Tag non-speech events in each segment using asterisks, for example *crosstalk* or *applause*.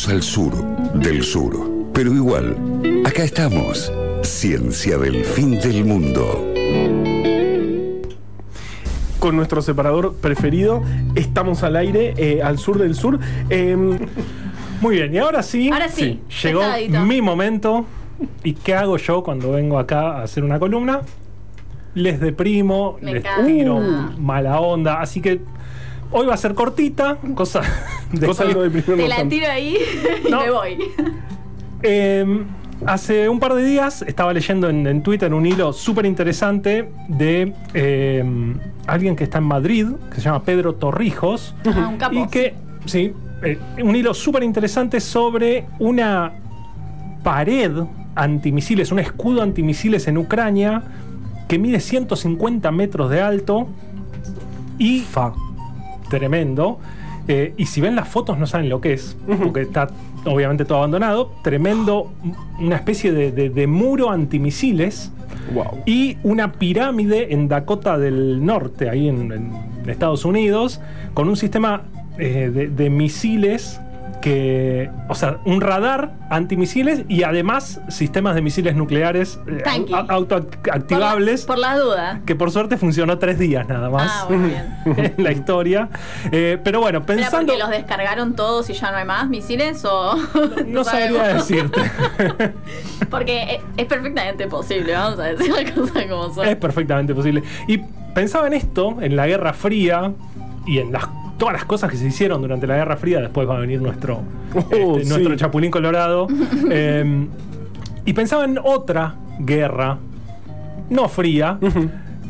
Estamos al sur del sur, pero igual, acá estamos. Ciencia del fin del mundo. Con nuestro separador preferido, estamos al aire, eh, al sur del sur. Em, Muy bien, y ahora sí, Ahora sí, llegó sentadito. mi momento. ¿Y qué hago yo cuando vengo acá a hacer una columna? Les deprimo, Me les encanta. tiro mala onda. Así que hoy va a ser cortita, cosa de cosa de no Te deprimirnos la tiro ahí *laughs* y No. me voy. Eh, hace un par de días estaba leyendo en, en Twitter un hilo súper interesante de eh, alguien que está en Madrid, que se llama Pedro Torrijos. Ah, un capo. Y que, sí, eh, un hilo súper interesante sobre una pared antimisiles, un escudo antimisiles en Ucrania que mide 150 metros de alto y Fa. tremendo. Eh, y si ven las fotos no saben lo que es, porque está obviamente todo abandonado. Tremendo, una especie de, de- de muro antimisiles Wow. y una pirámide en Dakota del Norte, ahí en, en Estados Unidos, con un sistema eh, de, de misiles que, o sea, un radar antimisiles y además sistemas de misiles nucleares eh, autoactivables. Por, la, por la duda. que por suerte funcionó tres días nada más Ah, muy bien. *laughs* en la historia. Eh, pero bueno, ¿Era pensando. porque los descargaron todos y ya no hay más misiles o...? No *laughs* sabría decirte. *laughs* Porque es, es perfectamente posible, vamos a decir las cosas como son. es perfectamente posible. Y pensaba en esto, en la Guerra Fría y en las, todas las cosas que se hicieron durante la Guerra Fría. Después va a venir nuestro, Oh, este, sí. nuestro Chapulín Colorado. *laughs* Eh, y pensaba en otra guerra, no fría.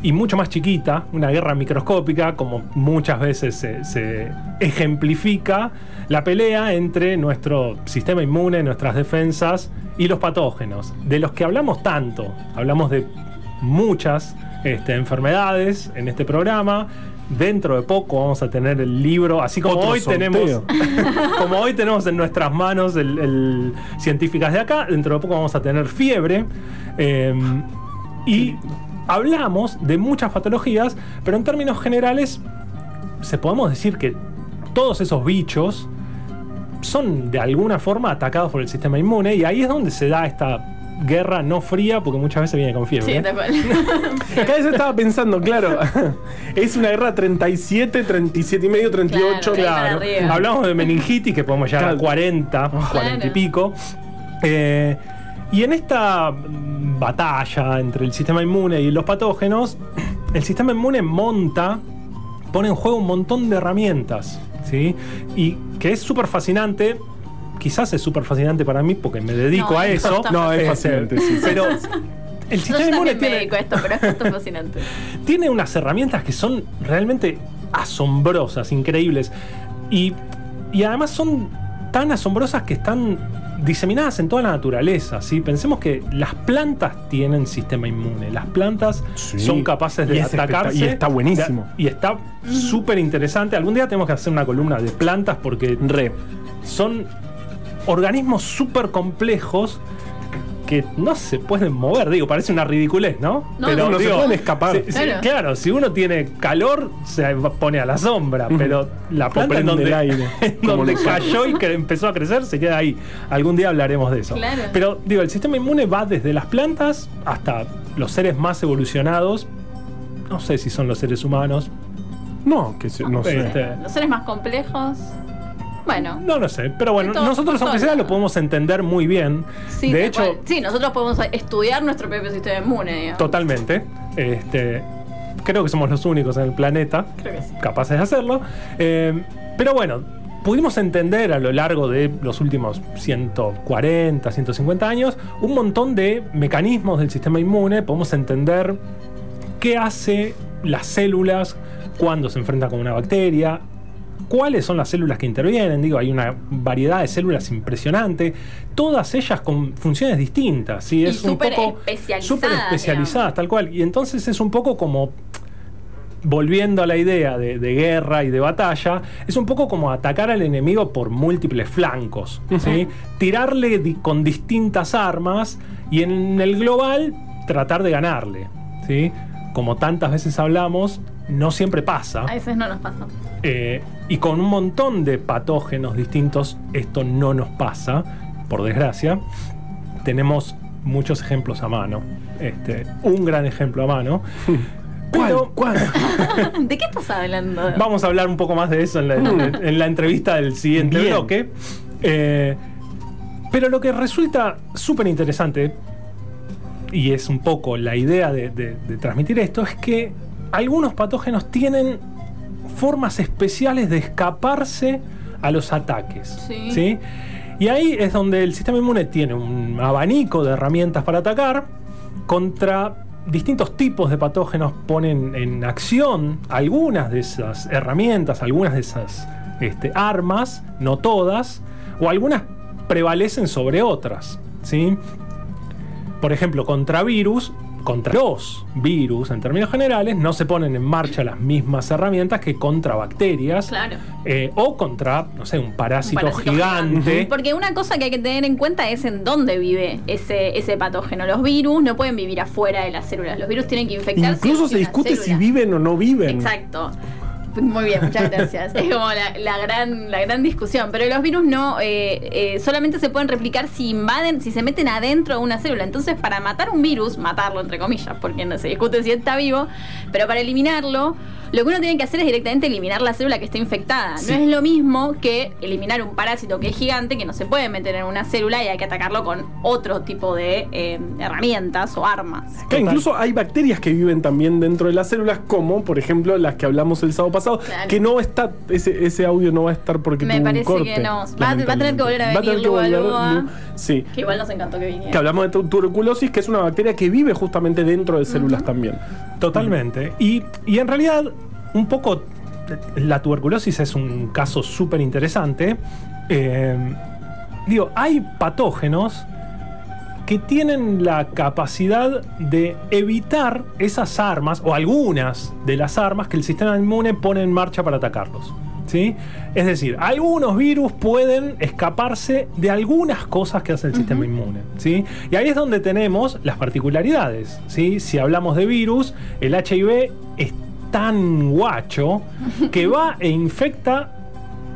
Y mucho más chiquita, una guerra microscópica, como muchas veces se, se ejemplifica la pelea entre nuestro sistema inmune, nuestras defensas y los patógenos, de los que hablamos tanto. Hablamos de muchas este, enfermedades en este programa. Dentro de poco vamos a tener el libro, así como Otro hoy sorteo. tenemos *laughs* como hoy tenemos en nuestras manos el, el científicas de acá, dentro de poco vamos a tener fiebre. eh, y hablamos de muchas patologías, pero en términos generales, se podemos decir que todos esos bichos son de alguna forma atacados por el sistema inmune, y ahí es donde se da esta guerra no fría, porque muchas veces viene con fiebre. Sí, ¿eh? tal cual. *laughs* Cada vez estaba pensando, claro, *laughs* es una guerra 37, 37 y medio, 38. Claro, Claro, hablamos de meningitis que podemos llegar a Claro. 40, 40 y pico. Eh, y en esta batalla entre el sistema inmune y los patógenos, el sistema inmune monta, pone en juego un montón de herramientas, ¿sí? Y que es súper fascinante. Quizás es súper fascinante para mí porque me dedico No, a eso. No, es fascinante, sí, sí. Pero el Yo sistema inmune me tiene, dedico a esto, pero esto es fascinante. *laughs* tiene unas herramientas que son realmente asombrosas, increíbles. Y, y además son tan asombrosas que están diseminadas en toda la naturaleza. ¿sí? Pensemos que las plantas tienen sistema inmune. Las plantas Sí. son capaces de Y atacarse. y está buenísimo. Y está súper interesante. Algún día tenemos que hacer una columna de plantas porque Re. son organismos súper complejos que no se pueden mover. Digo, parece una ridiculez, ¿no? No, no, no se pueden escapar. si- si- Claro. claro, si uno tiene calor, se pone a la sombra, pero la planta en prende donde, el aire, *laughs* en donde cayó y que empezó a crecer, se queda ahí. Algún día hablaremos de eso. Claro. Pero digo, el sistema inmune va desde las plantas hasta los seres más evolucionados. No sé si son los seres humanos. No, que se- no sé. Este, Los seres más complejos. Bueno. no lo sé, pero bueno, En todo- nosotros aunque sea lo podemos entender muy bien. Sí, de hecho, cual. sí, nosotros podemos estudiar nuestro propio sistema inmune, digamos. Totalmente. Este, creo que somos los únicos en el planeta Creo que sí. capaces de hacerlo. Eh, pero bueno, pudimos entender a lo largo de los últimos 140, 150 años un montón de mecanismos del sistema inmune. Podemos entender qué hace las células cuando se enfrenta con una bacteria. ¿Cuáles son las células que intervienen? Digo, hay una variedad de células impresionante, todas ellas con funciones distintas. ¿sí? Y Es un poco especializadas, súper especializadas, tal cual. Y entonces es un poco como volviendo a la idea de, de guerra y de batalla, es un poco como atacar al enemigo por múltiples flancos. ¿sí? Tirarle di- con distintas armas y en el global tratar de ganarle. ¿sí? Como tantas veces hablamos, no siempre pasa. A veces no nos pasa. Eh, y con un montón de patógenos distintos esto no nos pasa, por desgracia. Tenemos muchos ejemplos a mano. Este, un gran ejemplo a mano. *laughs* Pero ¿Cuál? *laughs* ¿De qué estás hablando? vamos a hablar un poco más de eso en la, en la entrevista del siguiente Bien. bloque. Eh, pero lo que resulta súper interesante, y es un poco la idea de, de- de transmitir esto, es que algunos patógenos tienen formas especiales de escaparse a los ataques. Sí. Y ahí es donde el sistema inmune tiene un abanico de herramientas para atacar contra distintos tipos de patógenos ponen en acción algunas de esas herramientas, algunas de esas este, armas, no todas, o algunas prevalecen sobre otras. ¿sí? Por ejemplo, contra virus, contra los virus en términos generales, no se ponen en marcha las mismas herramientas que contra bacterias. Claro. eh, o contra, no sé, un parásito, parásito gigante. Porque una cosa que hay que tener en cuenta es en dónde vive ese, ese patógeno. Los virus no pueden vivir afuera de las células. Los virus tienen que infectarse. Incluso se discute si viven o no viven. Exacto. Muy bien, muchas gracias. *laughs* Es como la, la gran, la gran discusión. Pero los virus no, eh, eh, solamente se pueden replicar si invaden, si se meten adentro de una célula. Entonces, para matar un virus, matarlo entre comillas, porque no se discute si está vivo, pero para eliminarlo, lo que uno tiene que hacer es directamente eliminar la célula que está infectada. Sí. No es lo mismo que eliminar un parásito que es gigante, que no se puede meter en una célula y hay que atacarlo con otro tipo de eh, herramientas o armas. Que incluso hay bacterias que viven también dentro de las células, como por ejemplo las que hablamos el sábado pasado, Claro. que no está, ese, ese audio no va a estar porque Me tuvo un parece corte, que no. Va a- va a tener que volver a lamentablemente. Va a tener venir que volver, Luba Luba. Sí. Que igual nos encantó que viniera. Que hablamos de tu- tuberculosis, que es una bacteria que vive justamente dentro de células también. Totalmente. Y, y en realidad, un poco, la tuberculosis es un caso súper interesante. Eh, digo, hay patógenos que tienen la capacidad de evitar esas armas, o algunas de las armas que el sistema inmune pone en marcha para atacarlos. ¿Sí? Es decir, algunos virus pueden escaparse de algunas cosas que hace el sistema inmune. ¿sí? Y ahí es donde tenemos las particularidades. ¿sí? Si hablamos de virus, el HIV es tan guacho que va e infecta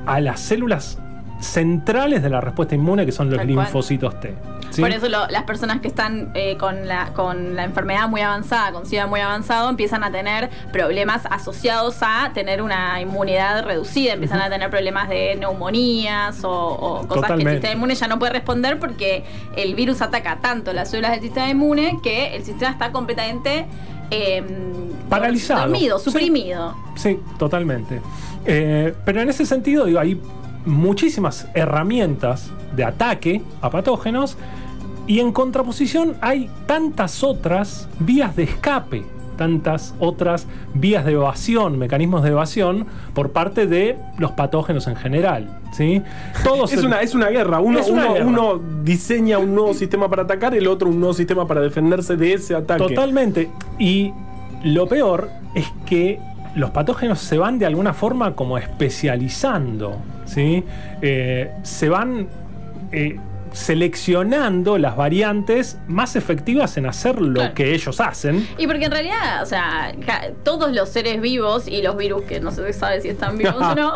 a las células centrales de la respuesta inmune, que son los linfocitos T. ¿sí? Por eso lo- las personas que están eh, con, la, con la enfermedad muy avanzada, con SIDA muy avanzado, empiezan a tener problemas asociados a tener una inmunidad reducida, empiezan a tener problemas de neumonías o, o cosas que el sistema inmune ya no puede responder porque el virus ataca tanto las células del sistema inmune que el sistema está completamente eh, Paralizado. dormido, Sí. suprimido. Sí, totalmente. Eh, pero en ese sentido, digo, hay muchísimas herramientas de ataque a patógenos y en contraposición hay tantas otras vías de escape, tantas otras vías de evasión, mecanismos de evasión por parte de los patógenos en general. ¿sí? Todos *laughs* Es el- una, es una guerra. Uno, Es una uno- guerra. uno diseña un nuevo sistema para atacar, el otro un nuevo sistema para defenderse de ese ataque. Totalmente. Y lo peor es que los patógenos se van de alguna forma como especializando, ¿sí? Eh, se van eh, seleccionando las variantes más efectivas en hacer lo Claro. que ellos hacen. Y porque en realidad, o sea, todos los seres vivos y los virus que no se sabe si están vivos o *laughs* no,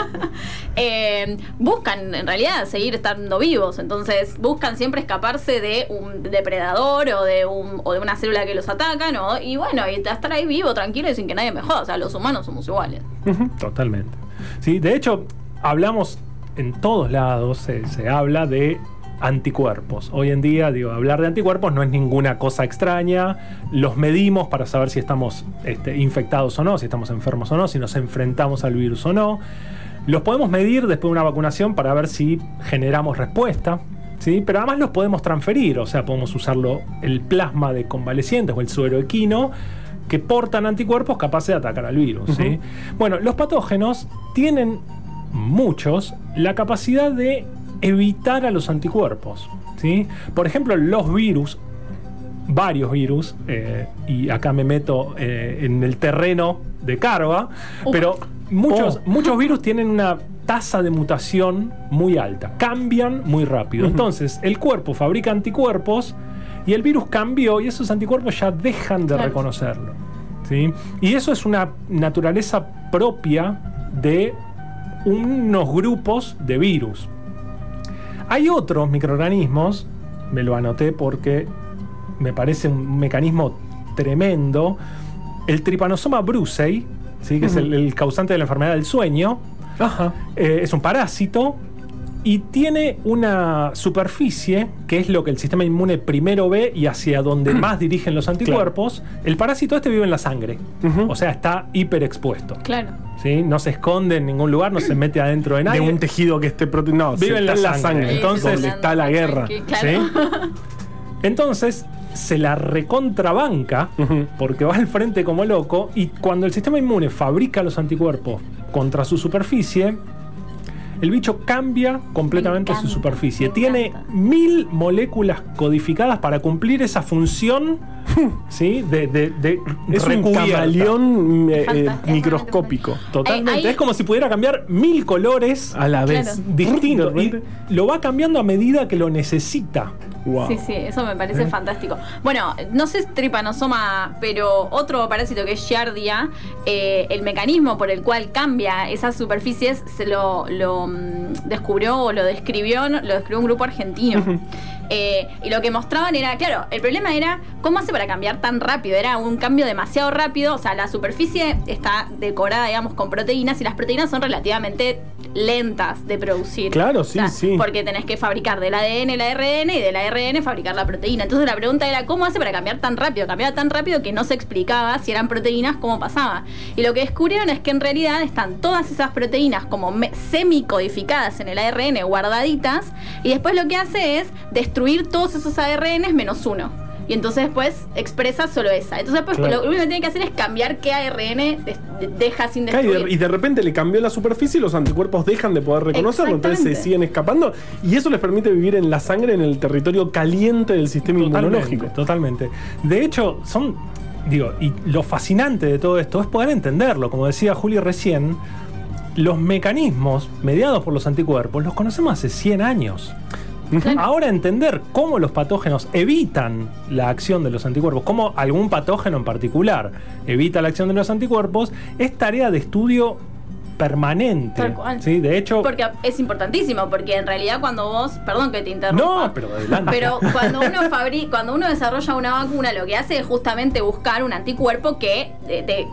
*laughs* eh, buscan en realidad seguir estando vivos. Entonces buscan siempre escaparse de un depredador o de, un, o de una célula que los ataca, ¿no? Y bueno, y estar ahí vivo, tranquilo y sin que nadie me joda. O sea, los humanos somos iguales. Totalmente. Sí, de hecho, hablamos en todos lados, se, se habla de anticuerpos. Hoy en día, digo, hablar de anticuerpos no es ninguna cosa extraña. Los medimos para saber si estamos este, infectados o no, si estamos enfermos o no, si nos enfrentamos al virus o no. Los podemos medir después de una vacunación para ver si generamos respuesta. ¿sí? Pero además los podemos transferir, o sea, podemos usarlo el plasma de convalecientes o el suero equino que portan anticuerpos capaces de atacar al virus. ¿sí? Bueno, los patógenos tienen muchos la capacidad de evitar a los anticuerpos. ¿sí? Por ejemplo, los virus, varios virus, eh, y acá me meto eh, en el terreno de Carva, pero muchos, Oh. muchos virus tienen una tasa de mutación muy alta, cambian muy rápido. Entonces, el cuerpo fabrica anticuerpos y el virus cambió y esos anticuerpos ya dejan de Claro. reconocerlo. ¿sí? Y eso es una naturaleza propia de unos grupos de virus. Hay otros microorganismos, me lo anoté porque me parece un mecanismo tremendo. El Trypanosoma brucei, ¿sí? que es el, el causante de la enfermedad del sueño, Ajá. eh, es un parásito y tiene una superficie que es lo que el sistema inmune primero ve y hacia donde más dirigen los anticuerpos. El parásito este vive en la sangre, o sea, está hiperexpuesto. Claro. ¿Sí? No se esconde en ningún lugar, no se mete adentro de De nadie. un tejido que esté proteído. No, Vive se- en la está sangre. Entonces, donde está la guerra. Claro. ¿sí? *laughs* Entonces se la recontrabanca porque va al frente como loco y cuando el sistema inmune fabrica los anticuerpos contra su superficie, el bicho cambia completamente Me su superficie. Tiene mil moléculas codificadas para cumplir esa función *laughs* ¿sí? de, de, de Es un camaleón eh, eh, microscópico. Totalmente. Ahí- ahí- Es como si pudiera cambiar mil colores A la Claro. vez. Y repente, lo va cambiando a medida que lo necesita. wow. Sí, sí, eso me parece fantástico. Bueno, no sé tripanosoma, pero otro parásito que es Giardia, eh, el mecanismo por el cual cambia esas superficies se lo, lo, mm, descubrió o lo describió, lo describió un grupo argentino. Eh, y lo que mostraban era, claro, el problema era cómo hace para cambiar tan rápido. Era un cambio demasiado rápido. O sea, la superficie está decorada, digamos, con proteínas y las proteínas son relativamente lentas de producir. Claro, sí, O sea, sí. Porque tenés que fabricar del ADN el ARN y del ARN fabricar la proteína. Entonces la pregunta era, ¿cómo hace para cambiar tan rápido? Cambiaba tan rápido que no se explicaba si eran proteínas, cómo pasaba. Y lo que descubrieron es que en realidad están todas esas proteínas como semicodificadas en el ARN, guardaditas, y después lo que hace es destruir todos esos ARNs menos uno. Y entonces después expresa solo esa. Entonces después Claro. lo único que tiene que hacer es cambiar qué ARN de- de- deja sin y destruir. de, y de repente le cambió la superficie y los anticuerpos dejan de poder reconocerlo, entonces se siguen escapando y eso les permite vivir en la sangre en el territorio caliente del sistema inmunológico. Totalmente. De hecho, son. Digo, y lo fascinante de todo esto es poder entenderlo. Como decía Juli recién, los mecanismos mediados por los anticuerpos los conocemos hace 100 años. Claro. Ahora entender cómo los patógenos evitan la acción de los anticuerpos, cómo algún patógeno en particular evita la acción de los anticuerpos, es tarea de estudio permanente. Tal cual. ¿sí? De hecho, Porque es importantísimo, porque en realidad cuando vos, perdón que te interrumpa. no, pero adelante. Pero cuando uno fabri- cuando uno desarrolla una vacuna, lo que hace es justamente buscar un anticuerpo que de- de-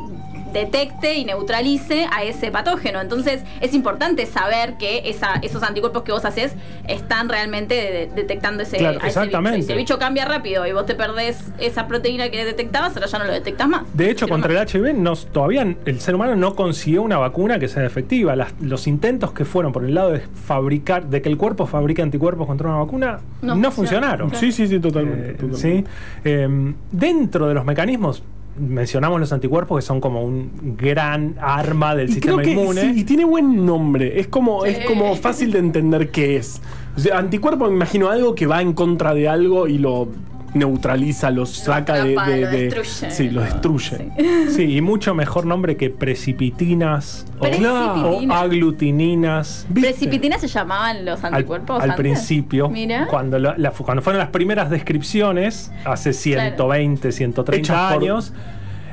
detecte y neutralice a ese patógeno. Entonces es importante saber que esa- esos anticuerpos que vos haces están realmente de- detectando ese, Claro, a ese exactamente. bicho. Y si el bicho cambia rápido y vos te perdés esa proteína que detectabas, ahora ya no lo detectas más. De hecho, contra más. el HIV nos, todavía el ser humano no consiguió una vacuna que sea efectiva. Las- los intentos que fueron por el lado de fabricar, de que el cuerpo fabrique anticuerpos contra una vacuna, no, No funcionaron. funciona. Sí, sí, sí, totalmente. Eh, totalmente. ¿sí? Eh, dentro de los mecanismos, mencionamos los anticuerpos que son como un gran arma del Y creo sistema que inmune. sí, y tiene buen nombre. Es como, Sí. es como fácil de entender qué es. O sea, anticuerpo me imagino algo que va en contra de algo y lo neutraliza, lo saca de, atrapa, de- lo de- destruye. Sí, lo destruye. Sí, y mucho mejor nombre que precipitinas o, Precipitinas. o aglutininas. ¿Viste? ¿Precipitinas se llamaban los al, anticuerpos? al antes? principio, Mira. cuando, la- la- cuando fueron las primeras descripciones, hace 120, 130 Hechas por- años.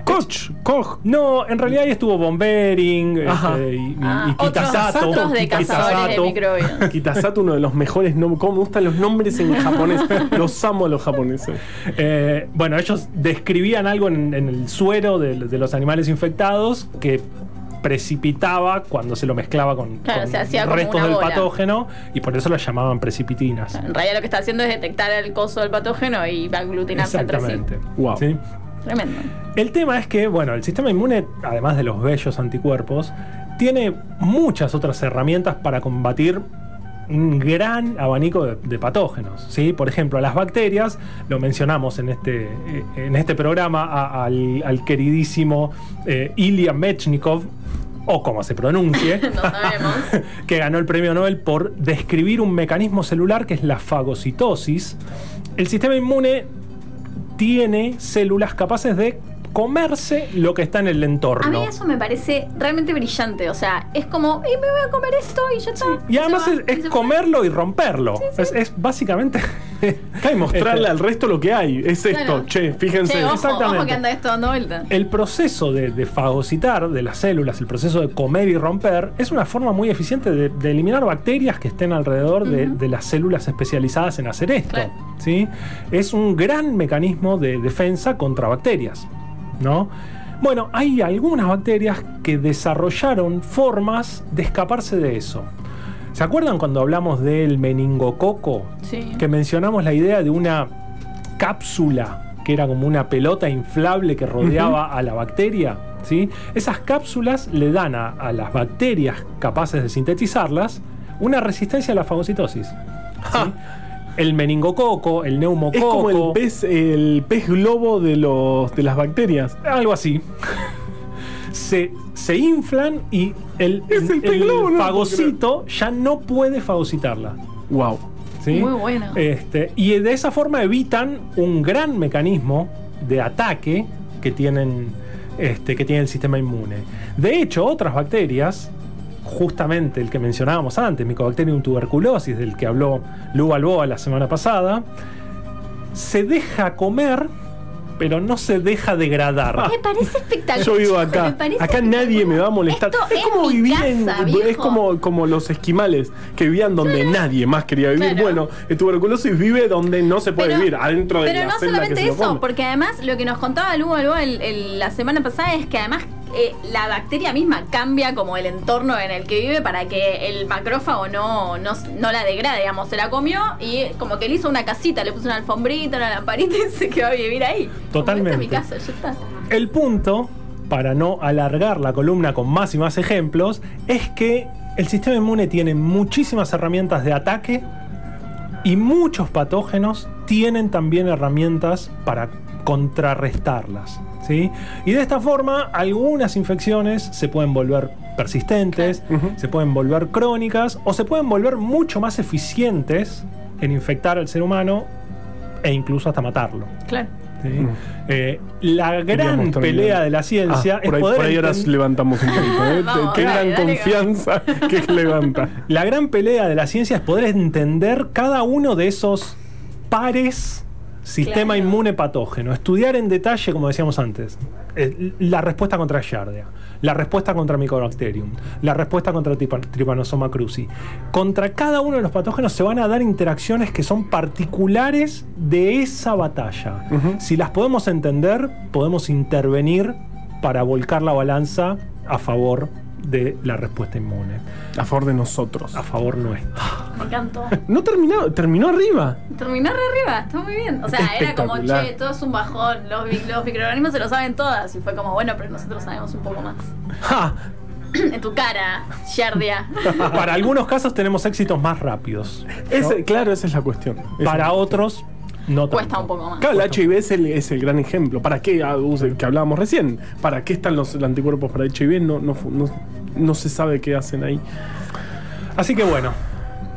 Koch, Koch. No, en realidad ahí estuvo Von Bering Ajá. este, y, Ah, y Kitasato. de Kitasato. cazadores de microbios. *laughs* Kitasato, uno de los mejores nombres. ¿Cómo me gustan los nombres en japonés? *laughs* los amo a los japoneses. Eh, bueno, ellos describían algo en, en el suero de, de los animales infectados que precipitaba cuando se lo mezclaba con, Claro, restos del bola. patógeno y por eso lo llamaban precipitinas. En realidad lo que está haciendo es detectar el coso del patógeno y va a aglutinarse entre sí. Exactamente. Wow. ¿Sí? Tremendo. El tema es que, bueno, el sistema inmune, además de los bellos anticuerpos, tiene muchas otras herramientas para combatir un gran abanico de, de patógenos. ¿sí? Por ejemplo, las bacterias, lo mencionamos en este, eh, en este programa a- al, al queridísimo eh, Ilya Mechnikov, o como se pronuncie, *laughs* No *laughs* que ganó el premio Nobel por describir un mecanismo celular que es la fagocitosis. El sistema inmune tiene células capaces de comerse lo que está en el A entorno. mí eso me parece realmente brillante. O sea, es como, "Ey, me voy a comer esto y ya está. Y además va, es, es se fue". comerlo y romperlo. Es, es básicamente Hay mostrarle Este- al resto lo que hay. Es esto, Claro. che, fíjense. Che, ojo, exactamente. ojo que anda esto dando vuelta. El proceso de, de fagocitar de las células, el proceso de comer y romper, es una forma muy eficiente de, de eliminar bacterias que estén alrededor de, de las células especializadas en hacer esto. Claro. ¿sí? Es un gran mecanismo de defensa contra bacterias. ¿no? Bueno, hay algunas bacterias que desarrollaron formas de escaparse de eso. ¿Se acuerdan cuando hablamos del meningococo? Sí. Que mencionamos la idea de una cápsula que era como una pelota inflable que rodeaba a la bacteria. ¿sí? Esas cápsulas le dan a, a las bacterias capaces de sintetizarlas una resistencia a la fagocitosis. ¿sí? El meningococo, el Es neumococo. como el pez, el pez globo de los de las bacterias. Algo así. Se, se inflan y el, el fagocito ya no puede fagocitarla. Wow. ¿sí? Muy bueno. Este, y de esa forma evitan un gran mecanismo de ataque que tienen este, que tiene el sistema inmune. De hecho, otras bacterias, justamente el que mencionábamos antes, Mycobacterium tuberculosis, del que habló Lu Balboa la semana pasada, se deja comer, pero no se deja degradar. Me parece espectacular. Yo vivo acá. Acá nadie me va a molestar. Esto es como vivir casa, en. viejo. Es como, como los esquimales que vivían donde nadie más quería vivir. Claro. Bueno, el tuberculosis vive donde no se puede Pero- vivir, adentro de Pero la no que solamente se eso, porque además lo que nos contaba Lugo Albo el- el- la semana pasada es que además eh, la bacteria misma cambia como el entorno en el que vive para que el macrófago no, no, no la degrade, digamos, se la comió y como que le hizo una casita, le puso una alfombrita, una lamparita y *laughs* se quedó a vivir ahí. Como, Totalmente. "Esta es mi casa, ya está. El punto, para no alargar la columna con más y más ejemplos, es que el sistema inmune tiene muchísimas herramientas de ataque y muchos patógenos tienen también herramientas para contrarrestarlas. ¿Sí? Y de esta forma, algunas infecciones se pueden volver persistentes, se pueden volver crónicas o se pueden volver mucho más eficientes en infectar al ser humano e incluso hasta matarlo. Claro. ¿sí? Eh, la gran pelea de la ciencia Ah, es por ahí, poder por ahí ahora levantamos un poquito. ¿eh? *laughs* Vamos, Qué dale, gran dale, confianza *laughs* que levanta. La gran pelea de la ciencia es poder entender cada uno de esos pares sistema Claro. inmune patógeno. Estudiar en detalle, como decíamos antes, eh, la respuesta contra Giardia, la respuesta contra Mycobacterium, la respuesta contra Trypanosoma cruzi. Contra cada uno de los patógenos se van a dar interacciones que son particulares de esa batalla. Si las podemos entender, podemos intervenir para volcar la balanza a favor de la respuesta inmune, A favor de nosotros. a favor nuestro. Me encantó. No terminó, terminó arriba. Terminó re arriba, está muy bien. O sea, era como, che, todo es un bajón, los, los microorganismos se lo saben todas. Y fue como, bueno, pero nosotros sabemos un poco más. ¡Ja! en tu cara, Yardia. Para algunos casos tenemos éxitos más rápidos. Ese- Claro, esa es la cuestión. Esa Para otros, no. Cuesta un poco más. Claro, el HIV es el, es el gran ejemplo. ¿Para qué? Ah, Que hablábamos recién. ¿Para qué están los anticuerpos para HIV? No, no, no, no se sabe qué hacen ahí. Así que bueno,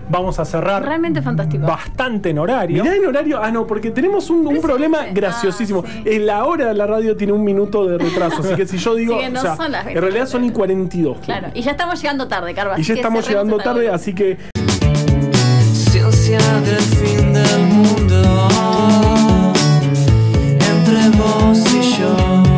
vamos a cerrar Realmente fantástico. bastante en horario. Mirá en horario. Ah, no, porque tenemos un, problema graciosísimo. ah, sí. En la hora de la radio tiene un minuto de retraso. Así que si yo digo. Sí, que no o sea, son las en realidad son y 42. Claro, y ya estamos llegando tarde, Carva. Y ya estamos llegando tarde, así que Del fin del mundo